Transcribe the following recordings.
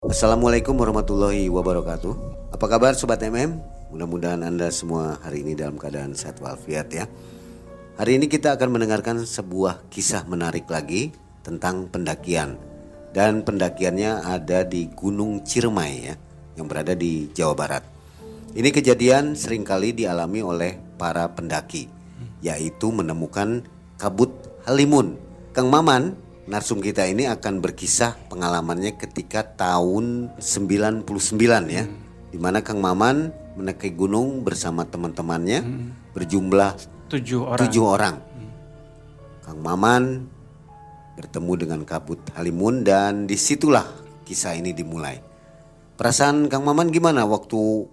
Assalamualaikum warahmatullahi wabarakatuh. Apa kabar sobat MM? Mudah-mudahan Anda semua hari ini dalam keadaan sehat walafiat ya. Hari ini kita akan mendengarkan sebuah kisah menarik lagi tentang pendakian. Dan pendakiannya ada di Gunung Ciremai ya, yang berada di Jawa Barat. Ini kejadian sering kali dialami oleh para pendaki, yaitu menemukan kabut halimun. Kang Maman narsum kita ini akan berkisah pengalamannya ketika tahun 99 ya. Di mana Kang Maman mendaki gunung bersama teman-temannya berjumlah tujuh orang. tujuh orang. Kang Maman bertemu dengan kabut halimun dan di situlah kisah ini dimulai. Perasaan Kang Maman gimana waktu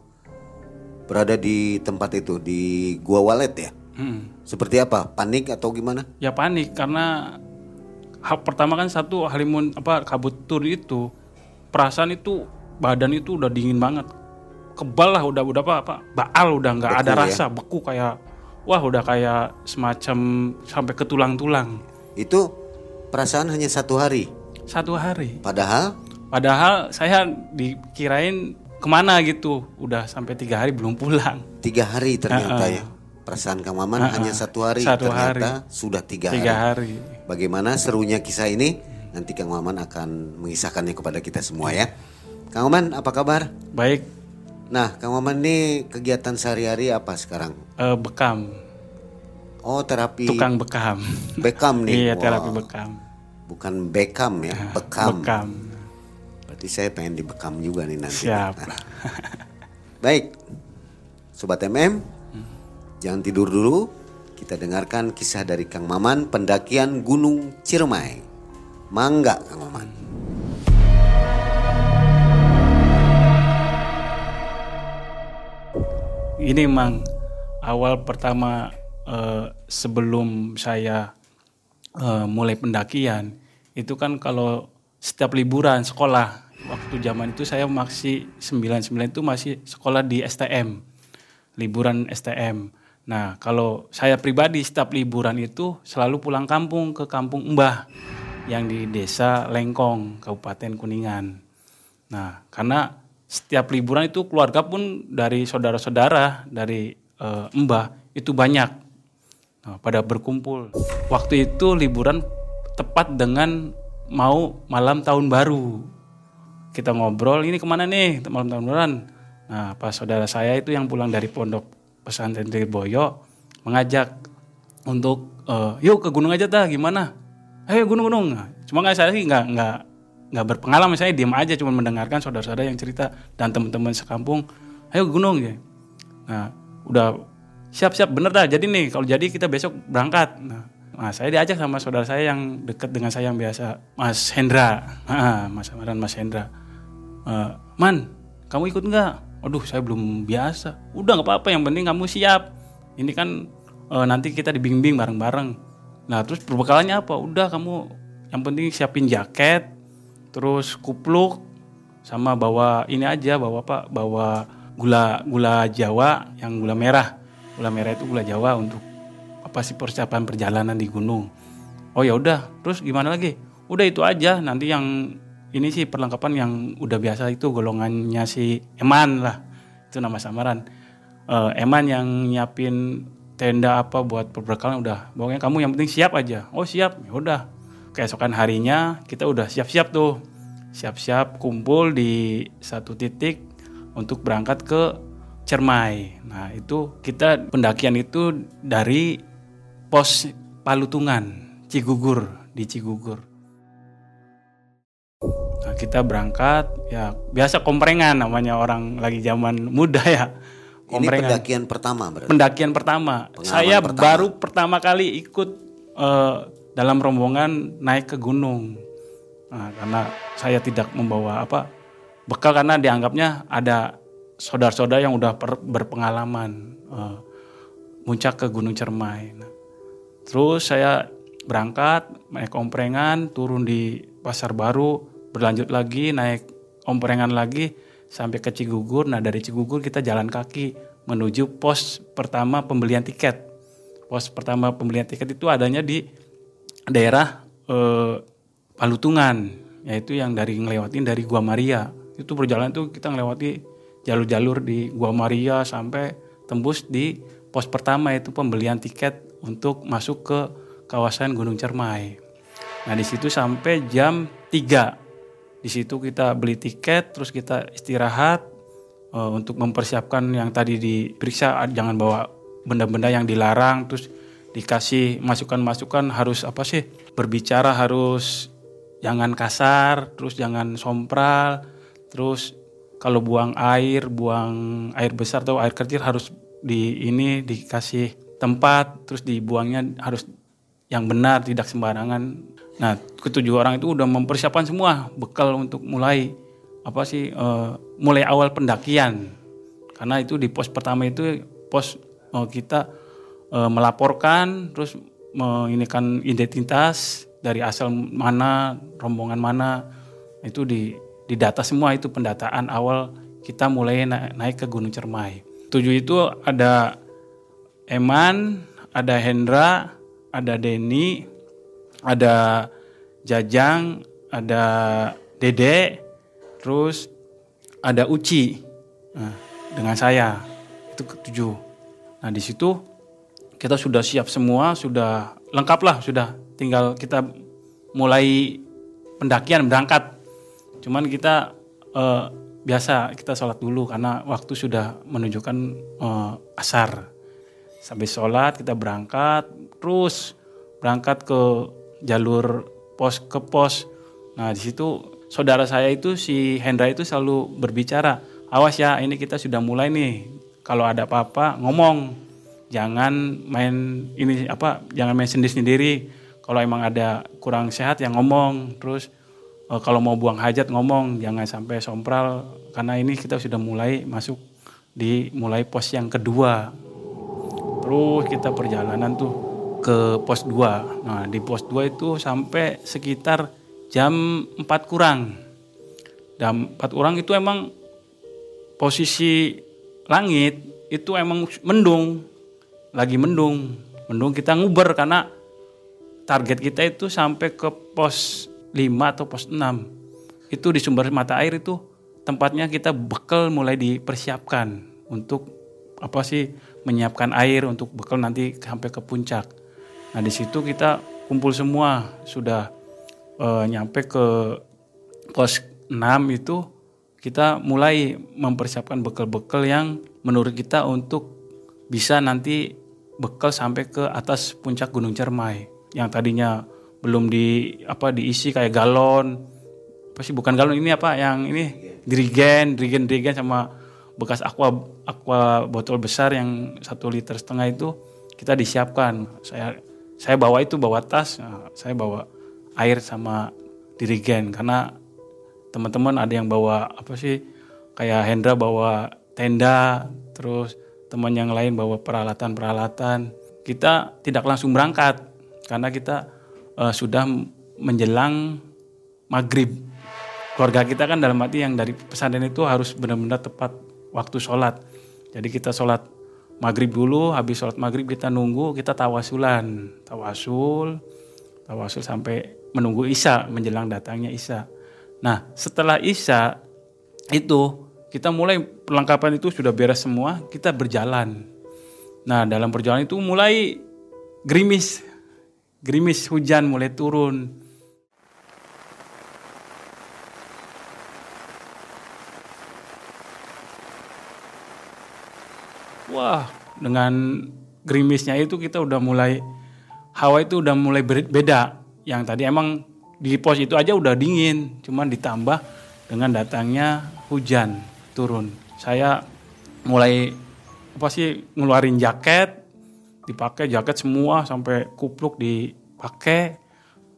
berada di tempat itu di Gua Walet ya? Hmm. Seperti apa? Panik atau gimana? Ya panik karena hal pertama kan satu halimun apa kabut tur itu perasaan itu badan itu udah dingin banget kebal lah udah udah apa apa baal udah nggak ada ya? rasa beku kayak wah udah kayak semacam sampai ke tulang-tulang Itu perasaan hanya satu hari. satu hari Padahal padahal saya dikirain ke mana gitu udah sampai tiga hari belum pulang tiga hari ternyata ya. Perasaan Kang Maman hanya satu hari. Satu ternyata sudah tiga, tiga hari. hari Bagaimana serunya kisah ini? Nanti Kang Maman akan mengisahkannya kepada kita semua ya. Kang Maman apa kabar? baik Nah, Kang Maman ini kegiatan sehari-hari apa sekarang? eh, bekam Oh, terapi tukang bekam bekam nih. iya terapi bekam Bukan bekam ya, bekam. bekam Berarti saya pengen dibekam juga nih nanti. siap Baik, Sobat MM, jangan tidur dulu. Kita dengarkan kisah dari Kang Maman pendakian Gunung Ciremai. Mangga Kang Maman. Ini mang awal pertama eh, sebelum saya eh, mulai pendakian itu kan kalau setiap liburan sekolah waktu zaman itu saya masih 99 itu masih sekolah di STM liburan STM. Nah kalau saya pribadi setiap liburan itu selalu pulang kampung ke kampung Mbah yang di desa Lengkong Kabupaten Kuningan. Nah, karena setiap liburan itu keluarga pun dari saudara-saudara dari eh, Mbah itu banyak Nah, pada berkumpul. Waktu itu liburan tepat dengan mau malam tahun baru. Kita ngobrol, ini ke mana nih malam tahun baruan? Nah, pas saudara saya itu yang pulang dari pondok pesantren Boyo mengajak untuk eh, yuk ke gunung aja dah gimana? Ayo gunung-gunung. Nah, Cuma nggak saya sih nggak nggak nggak berpengalaman. Saya diam aja cuma mendengarkan saudara-saudara yang cerita dan teman-teman sekampung ayo ke gunung ya. Nah udah siap-siap bener dah jadi nih kalau jadi kita besok berangkat. Nah, nah, saya diajak sama saudara saya yang dekat dengan saya yang biasa Mas Hendra. Ah, Mas Amaran Mas Hendra. Eh, Man kamu ikut nggak Aduh saya belum biasa. Udah nggak apa-apa yang penting kamu siap. Ini kan eh, nanti kita dibimbing bareng-bareng. Nah terus perbekalannya apa? Udah kamu yang penting siapin jaket terus kupluk sama bawa ini aja bawa apa? Bawa gula gula Jawa yang gula merah. Gula merah itu gula Jawa untuk apa sih persiapan perjalanan di gunung. Oh ya udah terus gimana lagi? Udah itu aja. Nanti yang ini sih perlengkapan yang udah biasa itu golongannya si Eman lah. Itu nama samaran. Eh, Eman yang nyiapin tenda apa buat perbekalan udah. Pokoknya kamu yang penting siap aja. Oh siap. Ya udah. Keesokan harinya kita udah siap-siap tuh. Siap-siap kumpul di satu titik untuk berangkat ke Cermai. Nah itu kita pendakian itu dari pos Palutungan Cigugur di Cigugur Nah, kita berangkat ya biasa komprengan namanya orang lagi zaman muda ya. Ini Komprengan. pendakian pertama berarti. pendakian pertama. Pengalaman Saya pertama. baru pertama kali ikut eh, dalam rombongan naik ke gunung. Nah, karena saya tidak membawa apa bekal karena dianggapnya ada saudara-saudara yang udah per- berpengalaman eh, muncak ke Gunung Cermai. Nah, terus saya berangkat naik komprengan, turun di Pasar Baru, berlanjut lagi naik komprengan lagi sampai ke Cigugur. Nah dari Cigugur kita jalan kaki menuju pos pertama pembelian tiket. Pos pertama pembelian tiket itu adanya di daerah eh, Palutungan yaitu yang dari ngelewatin dari Gua Maria. Itu perjalanan itu kita ngelewati jalur-jalur di Gua Maria sampai tembus di pos pertama itu pembelian tiket untuk masuk ke kawasan Gunung Cermai. Nah, di situ sampai jam 3. Di situ kita beli tiket, terus kita istirahat uh, untuk mempersiapkan yang tadi diperiksa jangan bawa benda-benda yang dilarang terus dikasih masukan-masukan harus apa sih berbicara harus jangan kasar terus jangan sompral terus kalau buang air buang air besar atau air kecil harus di ini dikasih tempat terus dibuangnya harus yang benar tidak sembarangan nah ketujuh orang itu udah mempersiapkan semua bekal untuk mulai apa sih uh, mulai awal pendakian karena itu di pos pertama itu pos uh, kita uh, melaporkan terus menginikan identitas dari asal mana rombongan mana itu di di data semua itu pendataan awal kita mulai na naik ke Gunung Cermai. Tujuh itu ada Eman, ada Hendra, ada Denny, ada Jajang, ada Dede, terus ada Uci nah, dengan saya itu ketujuh. Nah di situ kita sudah siap semua, sudah lengkap lah, sudah tinggal kita mulai pendakian berangkat. Cuman kita eh, biasa kita sholat dulu karena waktu sudah menunjukkan eh, asar. Sampai sholat kita berangkat, terus berangkat ke jalur pos ke pos. Nah di situ saudara saya itu si Hendra itu selalu berbicara, awas ya ini kita sudah mulai nih. Kalau ada apa-apa ngomong, jangan main ini apa jangan main sendiri sendiri kalau emang ada kurang sehat yang ngomong. Terus uh, kalau mau buang hajat ngomong. Jangan sampai sompral karena ini kita sudah mulai masuk di mulai pos yang kedua. Terus kita perjalanan tuh ke pos 2 nah di pos 2 itu sampai sekitar jam 4 kurang dan 4 kurang itu emang posisi langit itu emang mendung lagi mendung. Mendung kita nguber karena target kita itu sampai ke pos 5 atau pos 6. Itu di sumber mata air itu tempatnya kita bekal mulai dipersiapkan untuk apa sih menyiapkan air untuk bekal nanti sampai ke puncak. Nah di situ kita kumpul semua. Sudah e, nyampe ke pos 6 itu kita mulai mempersiapkan bekal-bekal yang menurut kita untuk bisa nanti bekal sampai ke atas puncak Gunung Cermai. Yang tadinya belum di apa diisi kayak galon. Pasti bukan galon ini apa? Yang ini? Dirigen dirigen dirigen sama bekas aqua aqua botol besar yang satu liter setengah itu kita disiapkan. Saya saya bawa itu bawa tas nah, saya bawa air sama dirigen karena teman-teman ada yang bawa apa sih kayak Hendra bawa tenda terus teman yang lain bawa peralatan-peralatan. Kita tidak langsung berangkat karena kita uh, sudah menjelang maghrib. Keluarga kita kan dalam arti yang dari pesantren itu harus benar-benar tepat waktu sholat. Jadi kita sholat maghrib dulu, habis sholat maghrib kita nunggu, kita tawasulan. Tawasul, tawasul sampai menunggu Isya, menjelang datangnya Isya. Nah setelah Isya itu kita mulai perlengkapan itu sudah beres semua, kita berjalan. Nah, dalam perjalanan itu mulai gerimis. Gerimis hujan mulai turun. Wah, dengan gerimisnya itu kita udah mulai hawa itu udah mulai beda. Yang tadi emang di pos itu aja udah dingin, cuman ditambah dengan datangnya hujan turun. Saya mulai apa sih ngeluarin jaket, dipakai jaket semua sampai kupluk dipakai,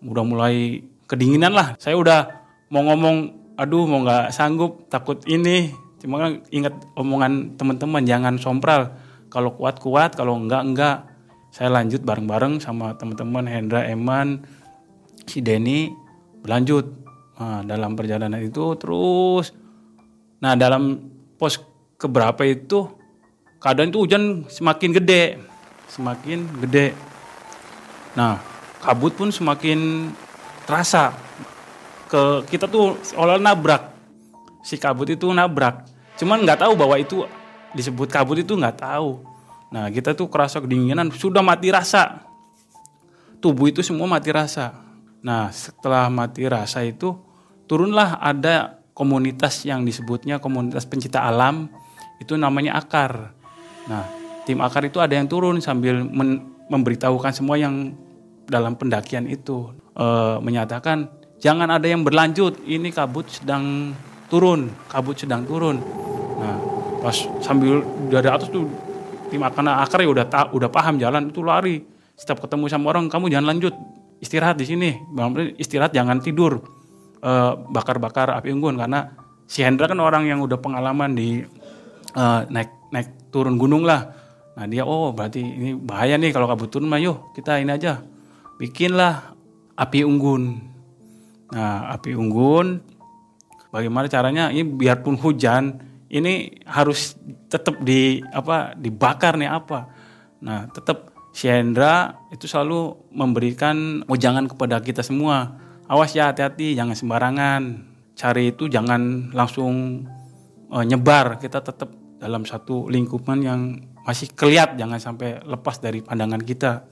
udah mulai kedinginan lah. Saya udah mau ngomong, aduh mau nggak sanggup, takut ini. Cuma kan ingat omongan teman-teman jangan sompral. Kalau kuat-kuat, kalau enggak enggak. Saya lanjut bareng-bareng sama teman-teman Hendra, Eman, si Denny berlanjut. Nah, dalam perjalanan itu terus Nah dalam pos keberapa itu keadaan itu hujan semakin gede, semakin gede. Nah kabut pun semakin terasa. ke kita tuh seolah nabrak si kabut itu nabrak cuman nggak tahu bahwa itu disebut kabut itu nggak tahu. Nah kita tuh kerasa kedinginan sudah mati rasa. Tubuh itu semua mati rasa. Nah setelah mati rasa itu turunlah ada komunitas yang disebutnya komunitas pencinta alam. Itu namanya akar. Nah tim akar itu ada yang turun sambil memberitahukan semua yang dalam pendakian itu. E, menyatakan jangan ada yang berlanjut. Ini kabut sedang turun kabut sedang turun. Nah pas sambil dari atas tuh tim karena akar ya udah ta, udah paham jalan itu lari. Setiap ketemu sama orang kamu jangan lanjut istirahat di sini. Istirahat jangan tidur. Bakar e, bakar-bakar api unggun karena si Hendra kan orang yang udah pengalaman di uh, naik naik turun gunung lah. Nah dia oh berarti ini bahaya nih kalau kabut turun mah yuk kita ini aja bikinlah api unggun. Nah api unggun bagaimana caranya ini biarpun hujan ini harus tetap di apa dibakar nih apa. Nah tetap si Hendra itu selalu memberikan ujangan kepada kita semua. Awas ya hati-hati jangan sembarangan. Cari itu jangan langsung uh, nyebar. Kita tetap dalam satu lingkupan yang masih keliat jangan sampai lepas dari pandangan kita.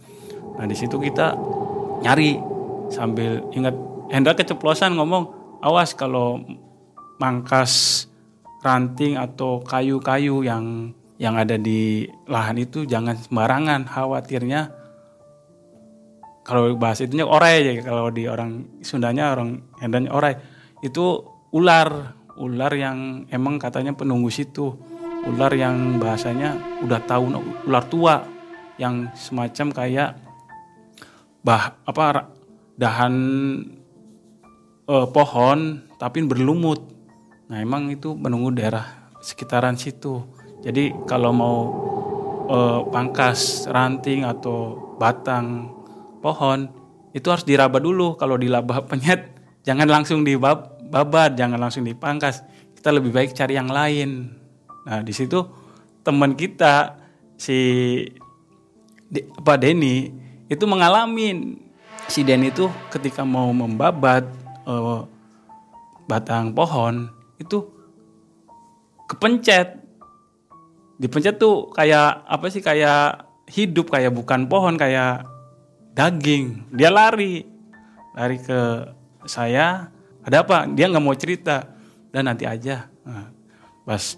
Nah di situ kita nyari sambil ingat Hendra keceplosan ngomong awas kalau mangkas ranting atau kayu-kayu yang yang ada di lahan itu jangan sembarangan khawatirnya. Kalau bahasa itunya orai ya kalau di orang Sundanya orang Hendranya orai. Itu ular ular yang emang katanya penunggu situ. Ular yang bahasanya udah tahu ular tua yang semacam kayak bah apa dahan eh, pohon tapi berlumut. Nah, emang itu menunggu daerah sekitaran situ. Jadi kalau mau eh, pangkas ranting atau batang pohon itu harus diraba dulu. Kalau dilaba penyet jangan langsung dibabat, jangan langsung dipangkas. Kita lebih baik cari yang lain. Nah di situ teman kita si Pak Denny itu mengalami si Denny itu ketika mau membabat uh, batang pohon itu kepencet. Dipencet tuh kayak apa sih kayak hidup kayak bukan pohon kayak daging. Dia lari. Lari ke saya ada apa? Dia nggak mau cerita. Dan nanti aja. Nah, pas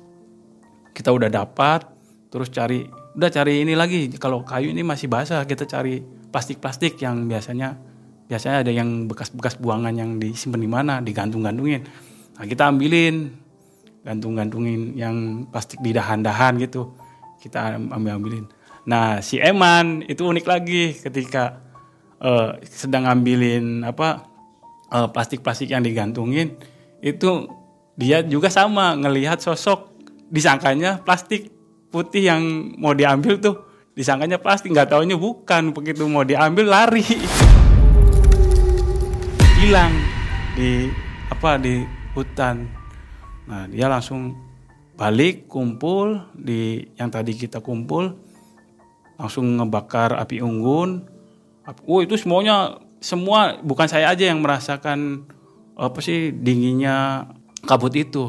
kita udah dapat terus cari udah cari ini lagi. Kalau kayu ini masih basah kita cari plastik-plastik yang biasanya biasanya ada yang bekas-bekas buangan yang disimpan di mana digantung-gantungin nah kita ambilin gantung-gantungin yang plastik di dahan-dahan gitu. Kita ambil-ambilin nah si Eman itu unik lagi ketika uh, sedang ngambilin apa uh, plastik-plastik yang digantungin. Itu dia juga sama ngelihat sosok disangkanya plastik putih yang mau diambil tuh. Disangkanya plastik nggak taunya bukan begitu mau diambil lari. Hilang di apa di hutan. Nah dia langsung balik kumpul di yang tadi kita kumpul langsung ngebakar api unggun. Oh itu semuanya semua bukan saya aja yang merasakan apa sih dinginnya kabut itu.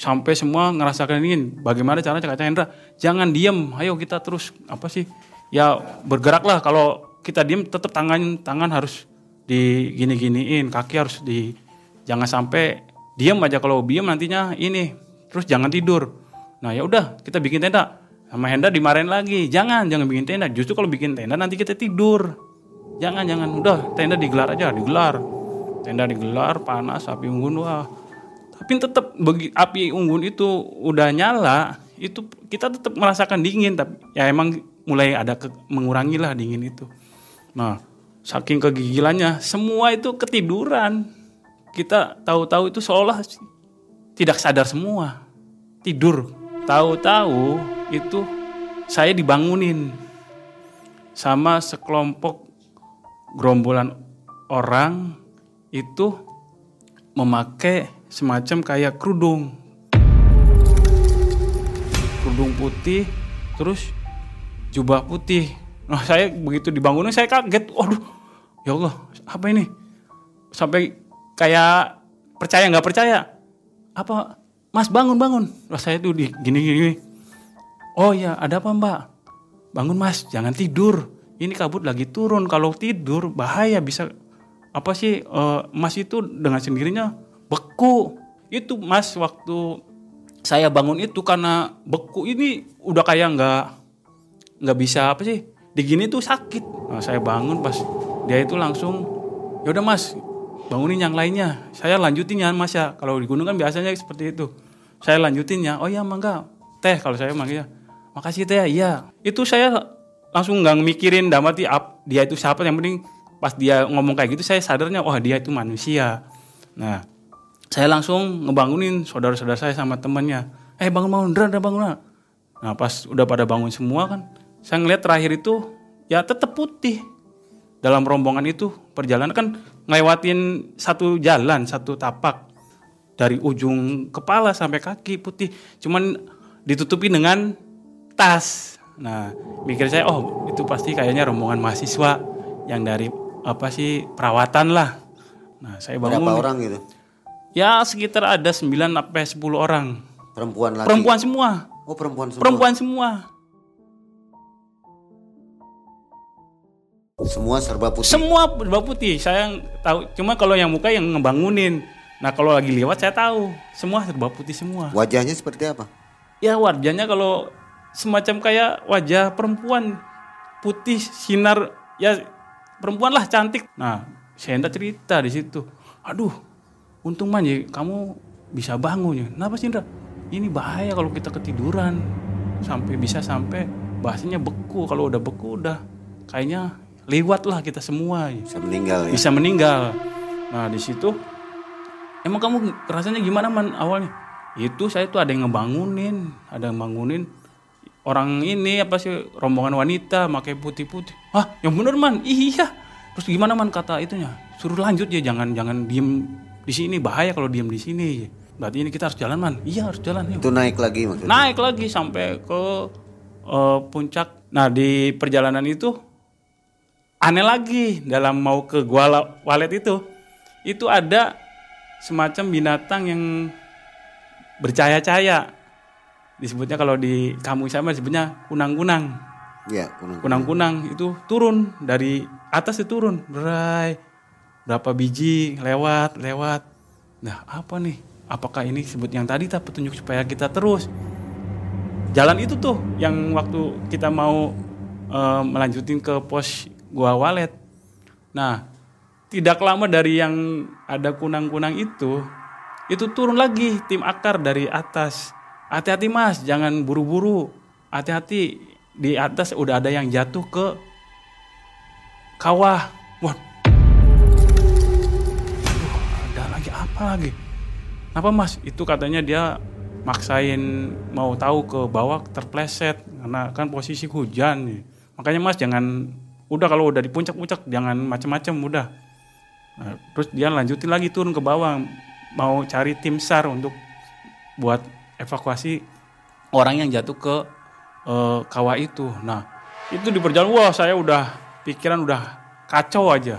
Sampai semua ngerasakan ini bagaimana caranya kata Hendra? Jangan diem ayo kita terus apa sih ya bergeraklah. Kalau kita diem tetap tangan tangan harus digini giniin kaki harus di jangan sampai diem aja kalau diem nantinya ini terus jangan tidur. Nah ya udah kita bikin tenda. Sama Hendra dimarahin lagi. Jangan jangan bikin tenda. Justru kalau bikin tenda nanti kita tidur. Jangan jangan. Udah tenda digelar aja digelar. Tenda digelar panas api unggun wah. Tapi tetap bagi api unggun itu udah nyala itu kita tetap merasakan dingin tapi ya emang mulai ada ke, mengurangi lah dingin itu. Nah saking kegigilannya semua itu ketiduran kita tahu-tahu itu seolah tidak sadar semua tidur tahu-tahu itu saya dibangunin sama sekelompok gerombolan orang itu memakai semacam kayak kerudung. Kerudung putih, terus jubah putih. Nah saya begitu dibangunin saya kaget, waduh ya Allah apa ini? Sampai kayak percaya nggak percaya. Apa mas bangun bangun. Wah, saya tuh di gini gini oh ya ada apa mbak? Bangun mas jangan tidur. Ini kabut lagi turun. Kalau tidur bahaya bisa apa sih eh, mas itu dengan sendirinya beku. Itu mas waktu saya bangun itu karena beku ini udah kayak nggak nggak bisa apa sih digini tuh sakit. Nah, saya bangun pas dia itu langsung ya udah mas bangunin yang lainnya. Saya lanjutin ya mas ya. Kalau di gunung kan biasanya seperti itu. Saya lanjutin ya oh iya mangga teh kalau saya manggilnya makasih teh. Iya. Itu saya langsung nggak mikirin damati dia itu siapa. Yang penting pas dia ngomong kayak gitu saya sadarnya wah dia itu manusia. Nah saya langsung ngebangunin saudara-saudara saya sama temannya. Eh bangun bangun Dra, Dra, bangun Dra." nah pas udah pada bangun semua kan saya ngeliat terakhir itu ya tetap putih. Dalam rombongan itu perjalanan kan ngelewatin satu jalan satu tapak. Dari ujung kepala sampai kaki putih. Cuman ditutupi dengan tas. Nah mikir saya oh itu pasti kayaknya rombongan mahasiswa yang dari apa sih perawatan lah. Nah saya Berapa bangun. orang gitu? ya sekitar ada 9 sampai 10 orang. Perempuan lagi. perempuan semua. Oh perempuan semua. perempuan semua Semua serba putih. Semua berubah putih. Saya tahu. Cuma kalau yang muka yang ngebangunin. Nah kalau lagi lewat saya tahu. Semua serba putih semua. Wajahnya seperti apa? Ya wajahnya kalau semacam kayak wajah perempuan putih sinar ya perempuan lah cantik. Nah saya hendak cerita di situ. Aduh, untung man ya kamu bisa bangun ya. Kenapa sih Indra? Ini bahaya kalau kita ketiduran sampai bisa sampai bahasanya beku. Kalau udah beku udah kayaknya lewat lah kita semua. ya Bisa meninggal ya. bisa meninggal. Nah di situ emang kamu rasanya gimana man awalnya? Itu saya tuh ada yang ngebangunin, ada yang bangunin orang ini apa sih rombongan wanita pakai putih-putih. Hah, yang bener man? Iya. Terus gimana man kata itunya? Suruh lanjut ya, jangan jangan diem di sini bahaya kalau diem di sini. Berarti ini kita harus jalan man. Iya harus jalan. Yuk Itu naik lagi maksudnya. naik lagi sampai ke eh, puncak. Nah di perjalanan itu aneh lagi dalam mau ke gua walet itu, itu ada semacam binatang yang bercahaya-cahaya. Disebutnya kalau di kamu sama disebutnya kunang-kunang. Kunang. Kunang-kunang itu turun dari atas itu turun, berai berapa biji lewat lewat. Nah apa nih? Apakah ini sebut yang tadi tak petunjuk supaya kita terus jalan itu tuh yang waktu kita mau eh, melanjutin ke pos gua walet. Nah tidak lama dari yang ada kunang-kunang itu, itu turun lagi tim akar dari atas. Hati-hati mas, jangan buru-buru. Hati-hati di atas udah ada yang jatuh ke kawah. Wah, ada lagi apa lagi? Apa mas? Itu katanya dia maksain mau tahu ke bawah terpleset karena kan posisi hujan. Makanya mas jangan udah kalau udah di puncak-puncak jangan macem-macem udah. Nah, terus dia lanjutin lagi turun ke bawah mau cari tim SAR untuk buat evakuasi orang yang jatuh ke eh, kawah itu. Nah, itu di perjalanan wah saya udah pikiran udah kacau aja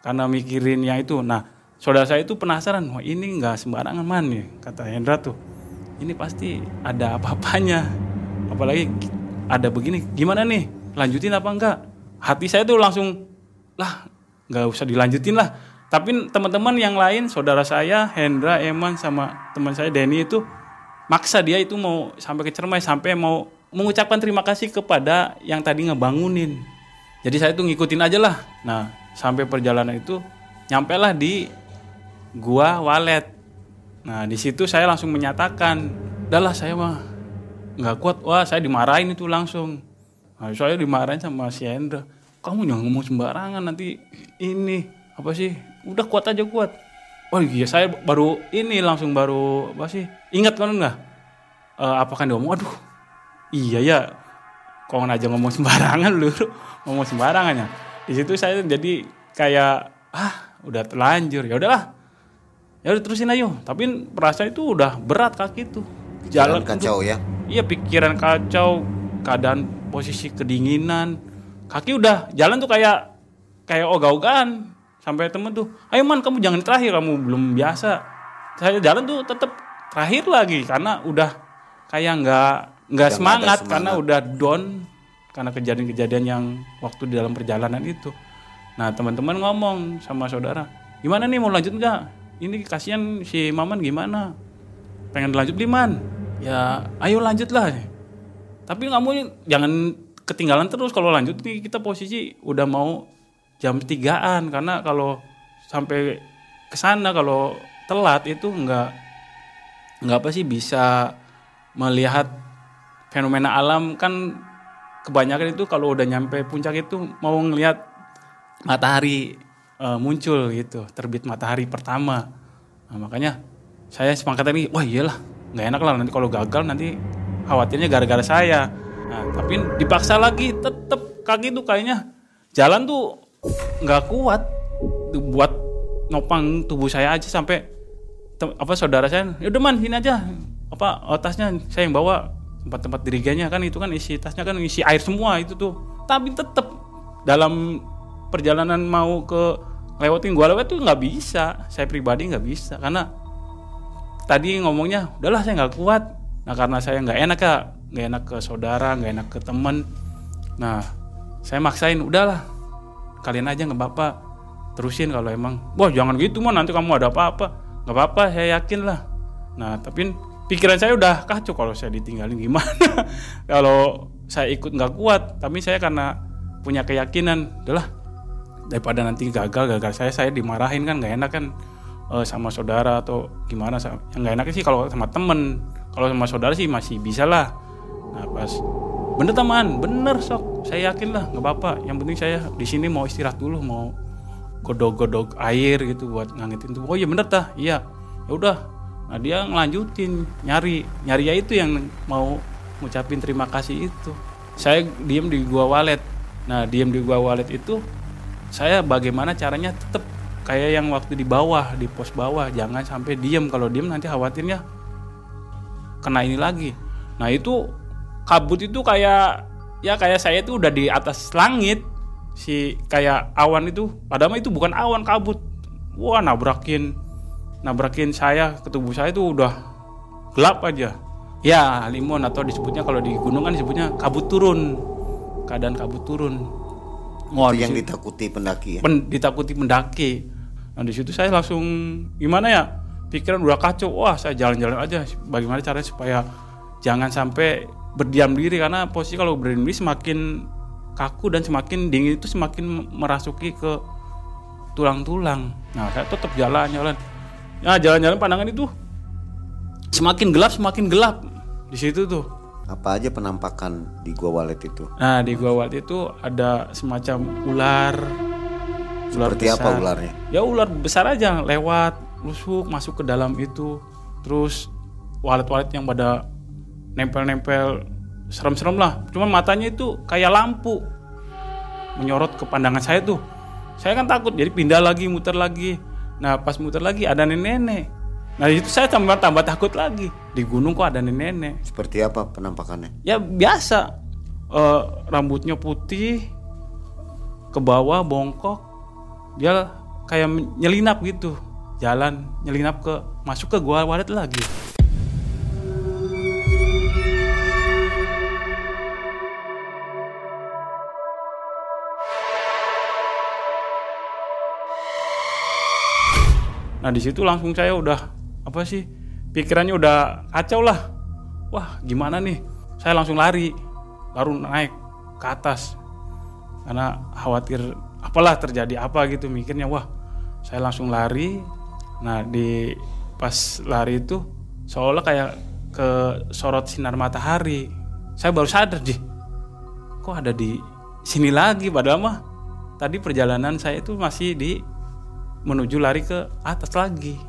karena mikirin yang itu. Nah, saudara saya itu penasaran, wah ini nggak sembarangan man nih, kata Hendra tuh. Ini pasti ada apa-apanya. Apalagi ada begini, gimana nih? Lanjutin apa enggak? Hati saya tuh langsung, lah nggak usah dilanjutin lah. Tapi teman-teman yang lain, saudara saya, Hendra, Eman, sama teman saya Denny itu maksa dia itu mau sampai ke Cermai sampai mau mengucapkan terima kasih kepada yang tadi ngebangunin. Jadi saya tuh ngikutin aja lah. Nah, sampai perjalanan itu nyampe lah di gua Walet. Nah, di situ saya langsung menyatakan, "Udahlah saya mah nggak kuat." Wah, saya dimarahin itu langsung. Nah, saya dimarahin sama si Hendra. Kamu jangan ngomong sembarangan nanti ini apa sih? Udah kuat aja kuat. Oh iya saya baru ini langsung baru apa sih? Ingat kan enggak? Eh, apa kan dia ngomong? Aduh, iya ya. Kok aja ngomong sembarangan lu, ngomong sembarangan ya. Di situ saya jadi kayak ah udah terlanjur ya udahlah. Ya udah terusin ayo. Tapi perasaan itu udah berat kaki itu. Jalan kacau ya. Iya pikiran kacau, keadaan posisi kedinginan, kaki udah jalan tuh kayak kayak ogah-ogahan. Sampai temen tuh ayo man kamu jangan terakhir kamu belum biasa. Saya jalan tuh tetap terakhir lagi karena udah kayak nggak nggak semangat, semangat. karena udah down karena kejadian-kejadian yang waktu di dalam perjalanan itu. Nah teman-teman ngomong sama saudara gimana nih mau lanjut nggak? Ini kasihan si maman gimana? Pengen lanjut liman ya ayo lanjut lah tapi kamu jangan ketinggalan terus. Kalau lanjut nih kita posisi udah mau jam tigaan. Karena kalau sampai ke sana kalau telat itu nggak nggak apa sih bisa melihat fenomena alam. Kan kebanyakan itu kalau udah nyampe puncak itu mau ngelihat matahari eh, muncul gitu. Terbit matahari pertama. Nah, makanya saya sepakat tadi wah iyalah nggak enak lah. Nanti kalau gagal nanti khawatirnya gara-gara saya. Nah tapi dipaksa lagi tetep kaki tuh kayaknya. Jalan tuh nggak kuat buat nopang tubuh saya aja sampai apa saudara saya ya udah man sini aja. Apa oh, tasnya saya yang bawa tempat-tempat dirigennya kan itu kan isi tasnya kan isi air semua itu tuh. Tapi tetep dalam perjalanan mau ke lewatin gua lewat tuh nggak bisa. Saya pribadi nggak bisa karena tadi ngomongnya udahlah saya nggak kuat nah karena saya nggak enak ya nggak enak ke saudara nggak enak ke temen nah saya maksain udahlah kalian aja nggak apa-apa. Terusin kalau emang. Wah jangan gitu mah nanti kamu ada apa-apa. Nggak apa-apa saya yakin lah nah tapi pikiran saya udah kacau kalau saya ditinggalin. Gimana? Kalau saya ikut nggak kuat tapi saya karena punya keyakinan udahlah daripada nanti gagal gagal saya saya dimarahin kan nggak enak kan eh, sama saudara atau gimana yang nggak enak sih kalau sama temen. Kalau sama saudara sih masih bisa lah. Nah pas bener teman. Bener sok. Saya yakin lah nggak apa-apa. Yang penting saya di sini mau istirahat dulu mau godok-godok air gitu buat ngangetin tuh oh iya bener tah. Iya. Ya udah. Nah dia ngelanjutin nyari nyari ya itu yang mau ngucapin terima kasih itu. Saya diem di gua walet nah diem di gua walet itu saya bagaimana caranya tetap kayak yang waktu di bawah di pos bawah. Jangan sampai diem. Kalau diem nanti khawatirnya kena ini lagi. Nah itu kabut itu kayak ya kayak saya itu udah di atas langit. Si kayak awan itu padahal itu bukan awan kabut. Wah nabrakin nabrakin saya. Ke tubuh saya itu udah gelap aja. Ya limon atau disebutnya kalau di gunung kan disebutnya kabut turun. Keadaan kabut turun. Wah, yang ditakuti pendaki ya. pen- ditakuti pendaki. Nah di situ saya langsung gimana ya pikiran udah kacau. Wah saya jalan-jalan aja. Bagaimana caranya supaya jangan sampai berdiam diri karena posisi kalau berdiam diri semakin kaku dan semakin dingin itu semakin merasuki ke tulang-tulang. Nah saya tetap jalan-jalan. Nah jalan-jalan pandangan itu semakin gelap semakin gelap di situ tuh. Apa aja penampakan di Gua Walet itu? Nah di gua Wat itu ada semacam ular. Ular Seperti apa besar. ularnya? Ya ular besar aja lewat rusuk masuk ke dalam itu. Terus walet-walet yang pada nempel-nempel serem-serem lah. Cuman matanya itu kayak lampu menyorot ke pandangan saya tuh. Saya kan takut jadi pindah lagi muter lagi. Nah pas muter lagi ada nenek-nenek. Nah itu saya tambah tambah takut lagi. Di gunung kok ada nenek-nenek Seperti apa penampakannya? ya biasa Eh, rambutnya putih ke bawah bongkok dia kayak nyelinap gitu jalan nyelinap ke masuk ke gua walet lagi Nah di situ langsung saya udah apa sih pikirannya udah kacau lah. Wah gimana nih? Saya langsung lari, baru naik ke atas karena khawatir apalah terjadi apa gitu mikirnya. Wah saya langsung lari. Nah di pas lari itu seolah kayak ke sorot sinar matahari. Saya baru sadar deh, kok ada di sini lagi padahal mah tadi perjalanan saya itu masih di menuju lari ke atas lagi.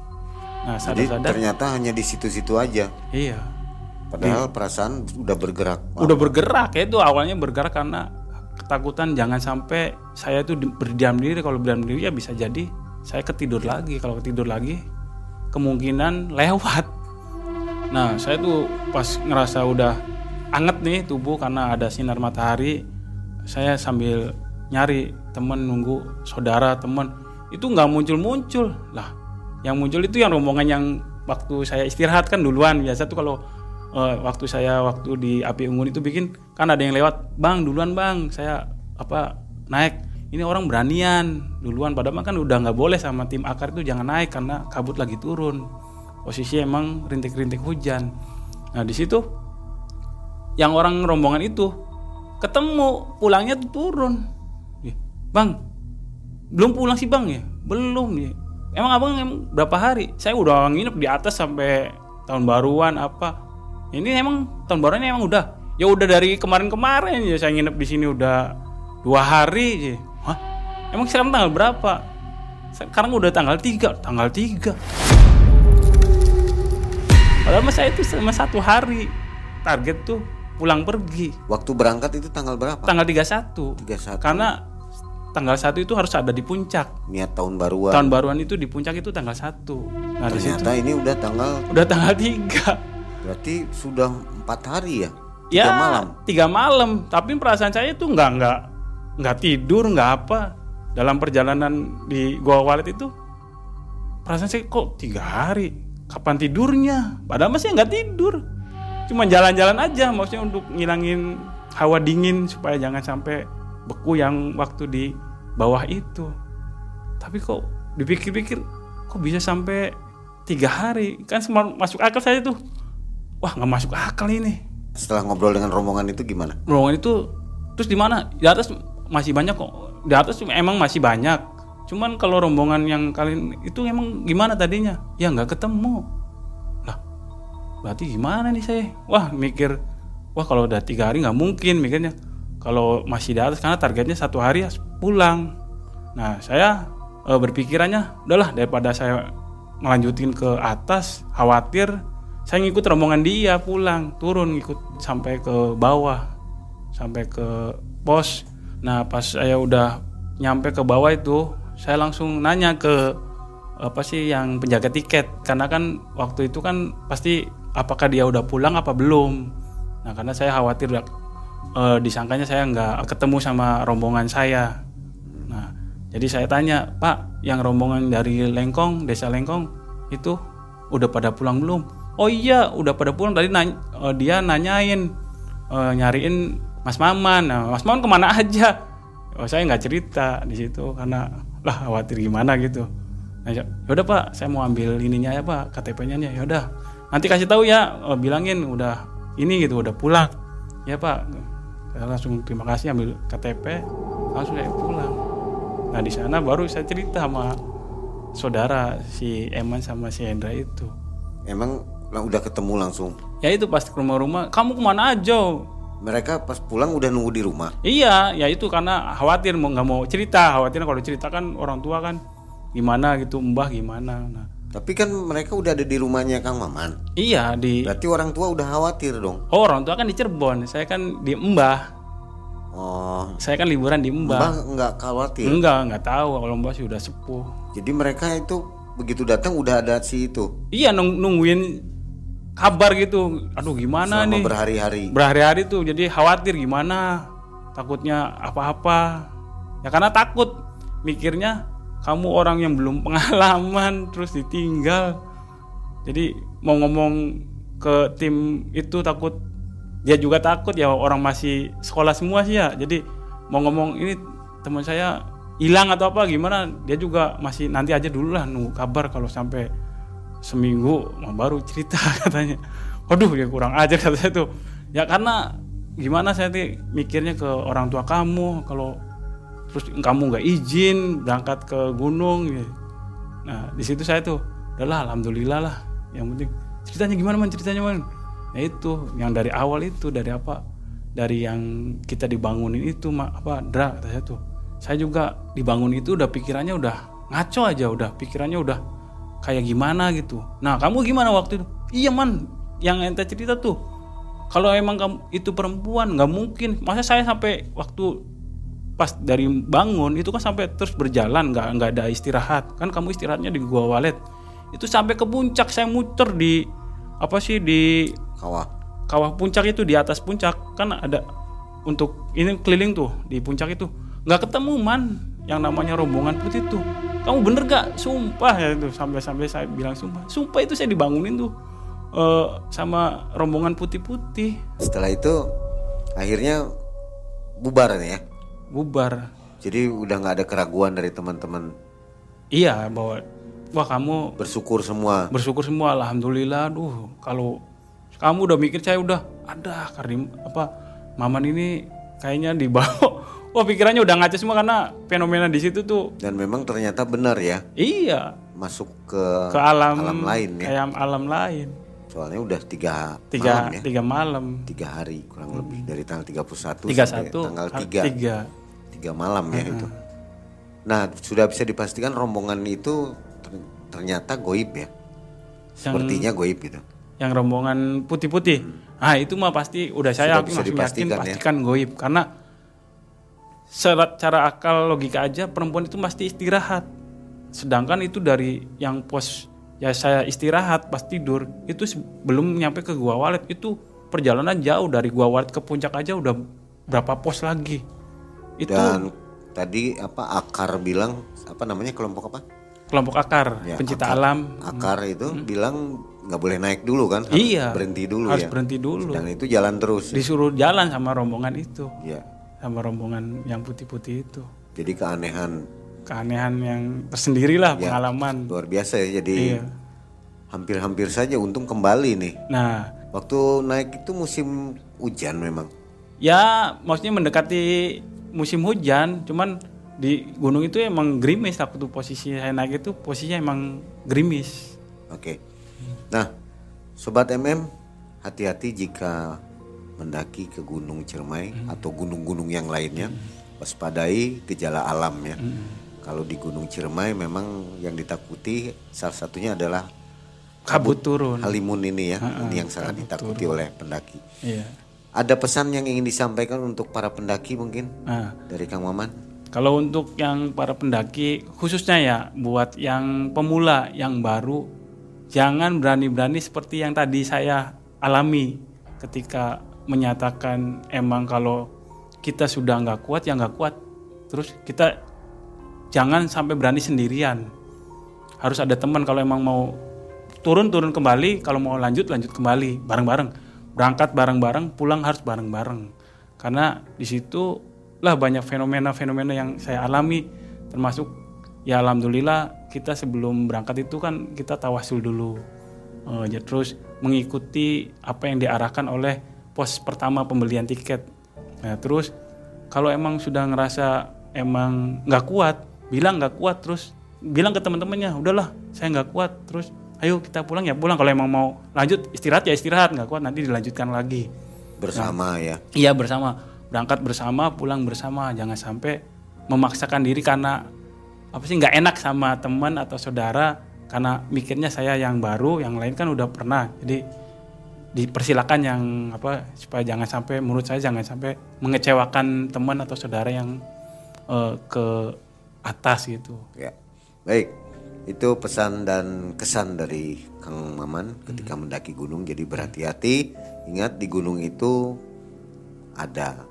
Nah, Jadi sadar-sadar ternyata hanya di situ-situ aja. iya. Padahal perasaan udah bergerak. Udah bergerak ya itu awalnya bergerak karena ketakutan jangan sampai saya itu di- berdiam diri kalau berdiam diri ya bisa jadi saya ketidur lagi. Kalau ketidur lagi kemungkinan lewat. Nah, saya tuh pas ngerasa udah anget nih tubuh karena ada sinar matahari, saya sambil nyari temen nunggu saudara temen itu nggak muncul-muncul lah yang muncul itu yang rombongan yang waktu saya istirahat kan duluan biasa tuh kalau eh, waktu saya waktu di api unggun itu bikin kan ada yang lewat bang duluan bang. Saya apa naik. Ini orang beranian. Duluan padahal kan udah nggak boleh sama tim akar itu jangan naik karena kabut lagi turun. Posisi emang rintik-rintik hujan. Nah di situ yang orang rombongan itu ketemu pulangnya tuh turun. Bang belum pulang sih bang? Ya belum. Ya emang abang emang berapa hari? Saya udah nginep di atas sampai tahun baruan apa ini emang tahun baruan emang udah. Ya udah dari kemarin-kemarin ya saya nginep di sini udah dua hari aja. Hah? emang sekarang tanggal berapa? Sekarang udah tanggal 3 tanggal 3 padahal mas saya itu sama satu hari. Target tuh pulang pergi. Waktu berangkat itu tanggal berapa? tanggal 31 31. karena tanggal 1 itu harus ada di puncak. Niat tahun baruan. tahun baruan itu di puncak itu tanggal 1 nah Ternyata ini udah tanggal udah tanggal 3 berarti sudah empat hari ya? ya Tiga malam. tiga malam. Tapi perasaan saya itu nggak nggak nggak tidur nggak apa. Dalam perjalanan di Goa Walet itu perasaan saya kok tiga hari? Kapan tidurnya? Padahal masih nggak tidur. Cuma jalan-jalan aja maksudnya untuk ngilangin hawa dingin supaya jangan sampai beku yang waktu di bawah itu. Tapi kok dipikir-pikir kok bisa sampai tiga hari? Kan semua masuk akal saya tuh wah nggak masuk akal ini. Setelah ngobrol dengan rombongan itu gimana? rombongan itu terus di mana? Di atas masih banyak kok. Di atas emang masih banyak. Cuman kalau rombongan yang kalian itu emang gimana tadinya? Ya nggak ketemu. Lah berarti gimana nih saya? Wah mikir wah kalau udah tiga hari nggak mungkin mikirnya. Kalau masih di atas karena targetnya satu hari harus pulang. Nah saya eh, berpikirannya udahlah daripada saya melanjutin ke atas khawatir saya ngikut rombongan dia pulang turun ngikut sampai ke bawah sampai ke pos nah pas saya udah nyampe ke bawah itu saya langsung nanya ke apa sih yang penjaga tiket. Karena kan waktu itu kan pasti apakah dia udah pulang apa belum. Nah karena saya khawatir eh, disangkanya saya nggak ketemu sama rombongan saya. Nah jadi saya tanya pak yang rombongan dari Lengkong desa Lengkong itu udah pada pulang belum oh iya udah pada pulang. Tadi nanya, eh, dia nanyain eh, nyariin Mas Maman. Nah Mas Maman ke mana aja? Oh saya nggak cerita di situ karena lah khawatir gimana gitu. Nah ya udah pak saya mau ambil ininya ya pak KTP-nya nya ya udah nanti kasih tahu ya eh, bilangin udah ini gitu udah pulang. Ya pak. Saya langsung terima kasih ambil KTP langsung saya pulang. Nah di sana baru saya cerita sama saudara si Eman sama si Hendra itu. Emang lah udah ketemu langsung. ya itu pas ke rumah-rumah kamu ke mana aja Mereka pas pulang udah nunggu di rumah. iya ya itu karena khawatir mau nggak mau cerita khawatir kalau cerita kan orang tua kan gimana gitu mbah gimana nah Tapi kan mereka udah ada di rumahnya Kang Maman. iya di Berarti orang tua udah khawatir dong. oh orang tua kan di Cirebon saya kan di Mbah Oh, saya kan liburan di Mbah Mbah nggak khawatir. enggak nggak tahu kalau Mbah sudah sepuh Jadi mereka itu begitu datang udah ada si itu iya nung- nungguin kabar gitu. Aduh gimana selama nih? berhari-hari. berhari-hari tuh jadi khawatir gimana? Takutnya apa-apa. Ya karena takut. Mikirnya kamu orang yang belum pengalaman terus ditinggal. Jadi mau ngomong ke tim itu takut. Dia juga takut ya orang masih sekolah semua sih ya. Jadi mau ngomong ini teman saya hilang atau apa gimana? Dia juga masih nanti aja dulu lah nunggu kabar kalau sampai seminggu baru cerita katanya. Waduh ya kurang ajar kata saya tuh. Ya karena gimana saya tuh mikirnya ke orang tua kamu kalau terus kamu nggak izin berangkat ke gunung ya. nah di situ saya tuh udahlah alhamdulillah lah. Yang penting ceritanya gimana man? Ceritanya man? Ya itu yang dari awal itu dari apa dari yang kita dibangunin itu ma- apa dra kata saya tuh. Saya juga dibangun itu udah pikirannya udah ngaco aja udah pikirannya udah kayak gimana gitu. Nah kamu gimana waktu itu? Iya man. Yang ente cerita tuh kalau emang kamu itu perempuan nggak mungkin. Masa saya sampai waktu pas dari bangun itu kan sampai terus berjalan nggak nggak ada istirahat. Kan kamu istirahatnya di gua walet. Itu sampai ke puncak saya muter di apa sih di Kawah. kawah puncak itu di atas puncak. Kan ada untuk ini keliling tuh di puncak itu. Nggak ketemu man yang namanya rombongan putih tuh kamu bener gak sumpah ya itu sampai sampai saya bilang sumpah sumpah itu saya dibangunin tuh eh, sama rombongan putih-putih Setelah itu akhirnya bubar nih ya. bubar Jadi udah nggak ada keraguan dari teman-teman. iya bahwa wah kamu Bersyukur semua. bersyukur semua alhamdulillah duh kalau kamu udah mikir saya udah ada Karim apa Maman ini kayaknya dibawa wah pikirannya udah ngaco semua karena fenomena di situ tuh Dan memang ternyata benar ya iya masuk ke, ke alam, alam lain ya. kayak alam lain Soalnya udah tiga, tiga malam ya. tiga malam Tiga hari kurang lebih dari tanggal 31 tiga sampai satu tanggal 3 tiga tiga malam ya itu. Nah sudah bisa dipastikan rombongan itu ter- ternyata goib ya. Sepertinya goib gitu. yang rombongan putih-putih ah itu mah pasti udah Sudah saya yakin bisa langsung yakin ya. pastikan goib karena secara cara akal logika aja perempuan itu pasti istirahat sedangkan itu dari yang pos ya saya istirahat pas tidur itu sebelum nyampe ke gua walet itu perjalanan jauh dari gua walet ke puncak aja udah berapa pos lagi itu Dan tadi apa akar bilang apa namanya kelompok apa? kelompok akar Ya, pencipta akar. alam Akar itu bilang nggak boleh naik dulu kan? Harus iya Berhenti dulu harus ya. berhenti dulu Dan itu jalan terus. ya. disuruh jalan sama rombongan itu Ya. Sama rombongan yang putih-putih itu Jadi keanehan keanehan yang tersendiri lah pengalaman luar biasa ya. Jadi Iya. hampir-hampir saja untung kembali nih. nah Waktu naik itu musim hujan memang. ya maksudnya mendekati musim hujan cuman di gunung itu emang gerimis waktu posisi saya naik itu posisinya emang gerimis Oke. Nah, sobat MM, hati-hati jika mendaki ke Gunung Ciremai atau gunung-gunung yang lainnya, waspadai gejala alam ya. Kalau di Gunung Ciremai memang yang ditakuti salah satunya adalah kabut turun. Halimun ini ya, ini yang sangat ditakuti oleh pendaki. iya. Ada pesan yang ingin disampaikan untuk para pendaki mungkin? Nah dari Kang Maman? Kalau untuk yang para pendaki, khususnya ya buat yang pemula, yang baru, jangan berani-berani seperti yang tadi saya alami ketika menyatakan emang kalau kita sudah nggak kuat ya nggak kuat. Terus kita jangan sampai berani sendirian. Harus ada teman kalau emang mau turun turun kembali, kalau mau lanjut lanjut kembali bareng-bareng. Berangkat bareng-bareng, pulang harus bareng-bareng. Karena di situ lah banyak fenomena-fenomena yang saya alami termasuk ya alhamdulillah kita sebelum berangkat itu kan kita tawasul dulu ya terus mengikuti apa yang diarahkan oleh pos pertama pembelian tiket nah terus kalau emang sudah ngerasa emang nggak kuat bilang nggak kuat terus bilang ke teman-temannya udahlah saya nggak kuat terus ayo kita pulang ya pulang kalau emang mau lanjut istirahat ya istirahat nggak kuat nanti dilanjutkan lagi Bersama ya. Iya bersama, berangkat bersama, pulang bersama. Jangan sampai memaksakan diri karena apa sih nggak enak sama teman atau saudara karena mikirnya saya yang baru, yang lain kan udah pernah. Jadi dipersilakan yang apa supaya jangan sampai menurut saya jangan sampai mengecewakan teman atau saudara yang eh, ke atas gitu. Ya. Baik. Itu pesan dan kesan dari Kang Maman ketika mendaki gunung. Jadi berhati-hati. Ingat di gunung itu ada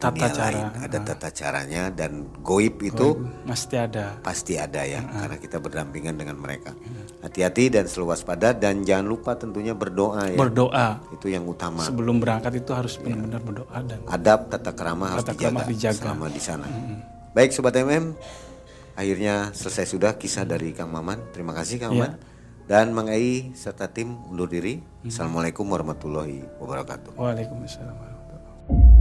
Tata dunia cara. lain, ada tata caranya dan goib itu Mesti ada. pasti ada ya karena kita berdampingan dengan mereka. Hati-hati dan selalu waspada dan jangan lupa tentunya berdoa ya. Berdoa itu yang utama. sebelum berangkat itu harus benar-benar berdoa dan Adab tata kerama harus Tata dijaga, dijaga. selama di sana. Baik sobat MM, akhirnya selesai sudah kisah dari Kang Maman. Terima kasih Kang Maman. Dan Mang Ai serta tim undur diri. Assalamualaikum warahmatullahi wabarakatuh. Waalaikumsalam.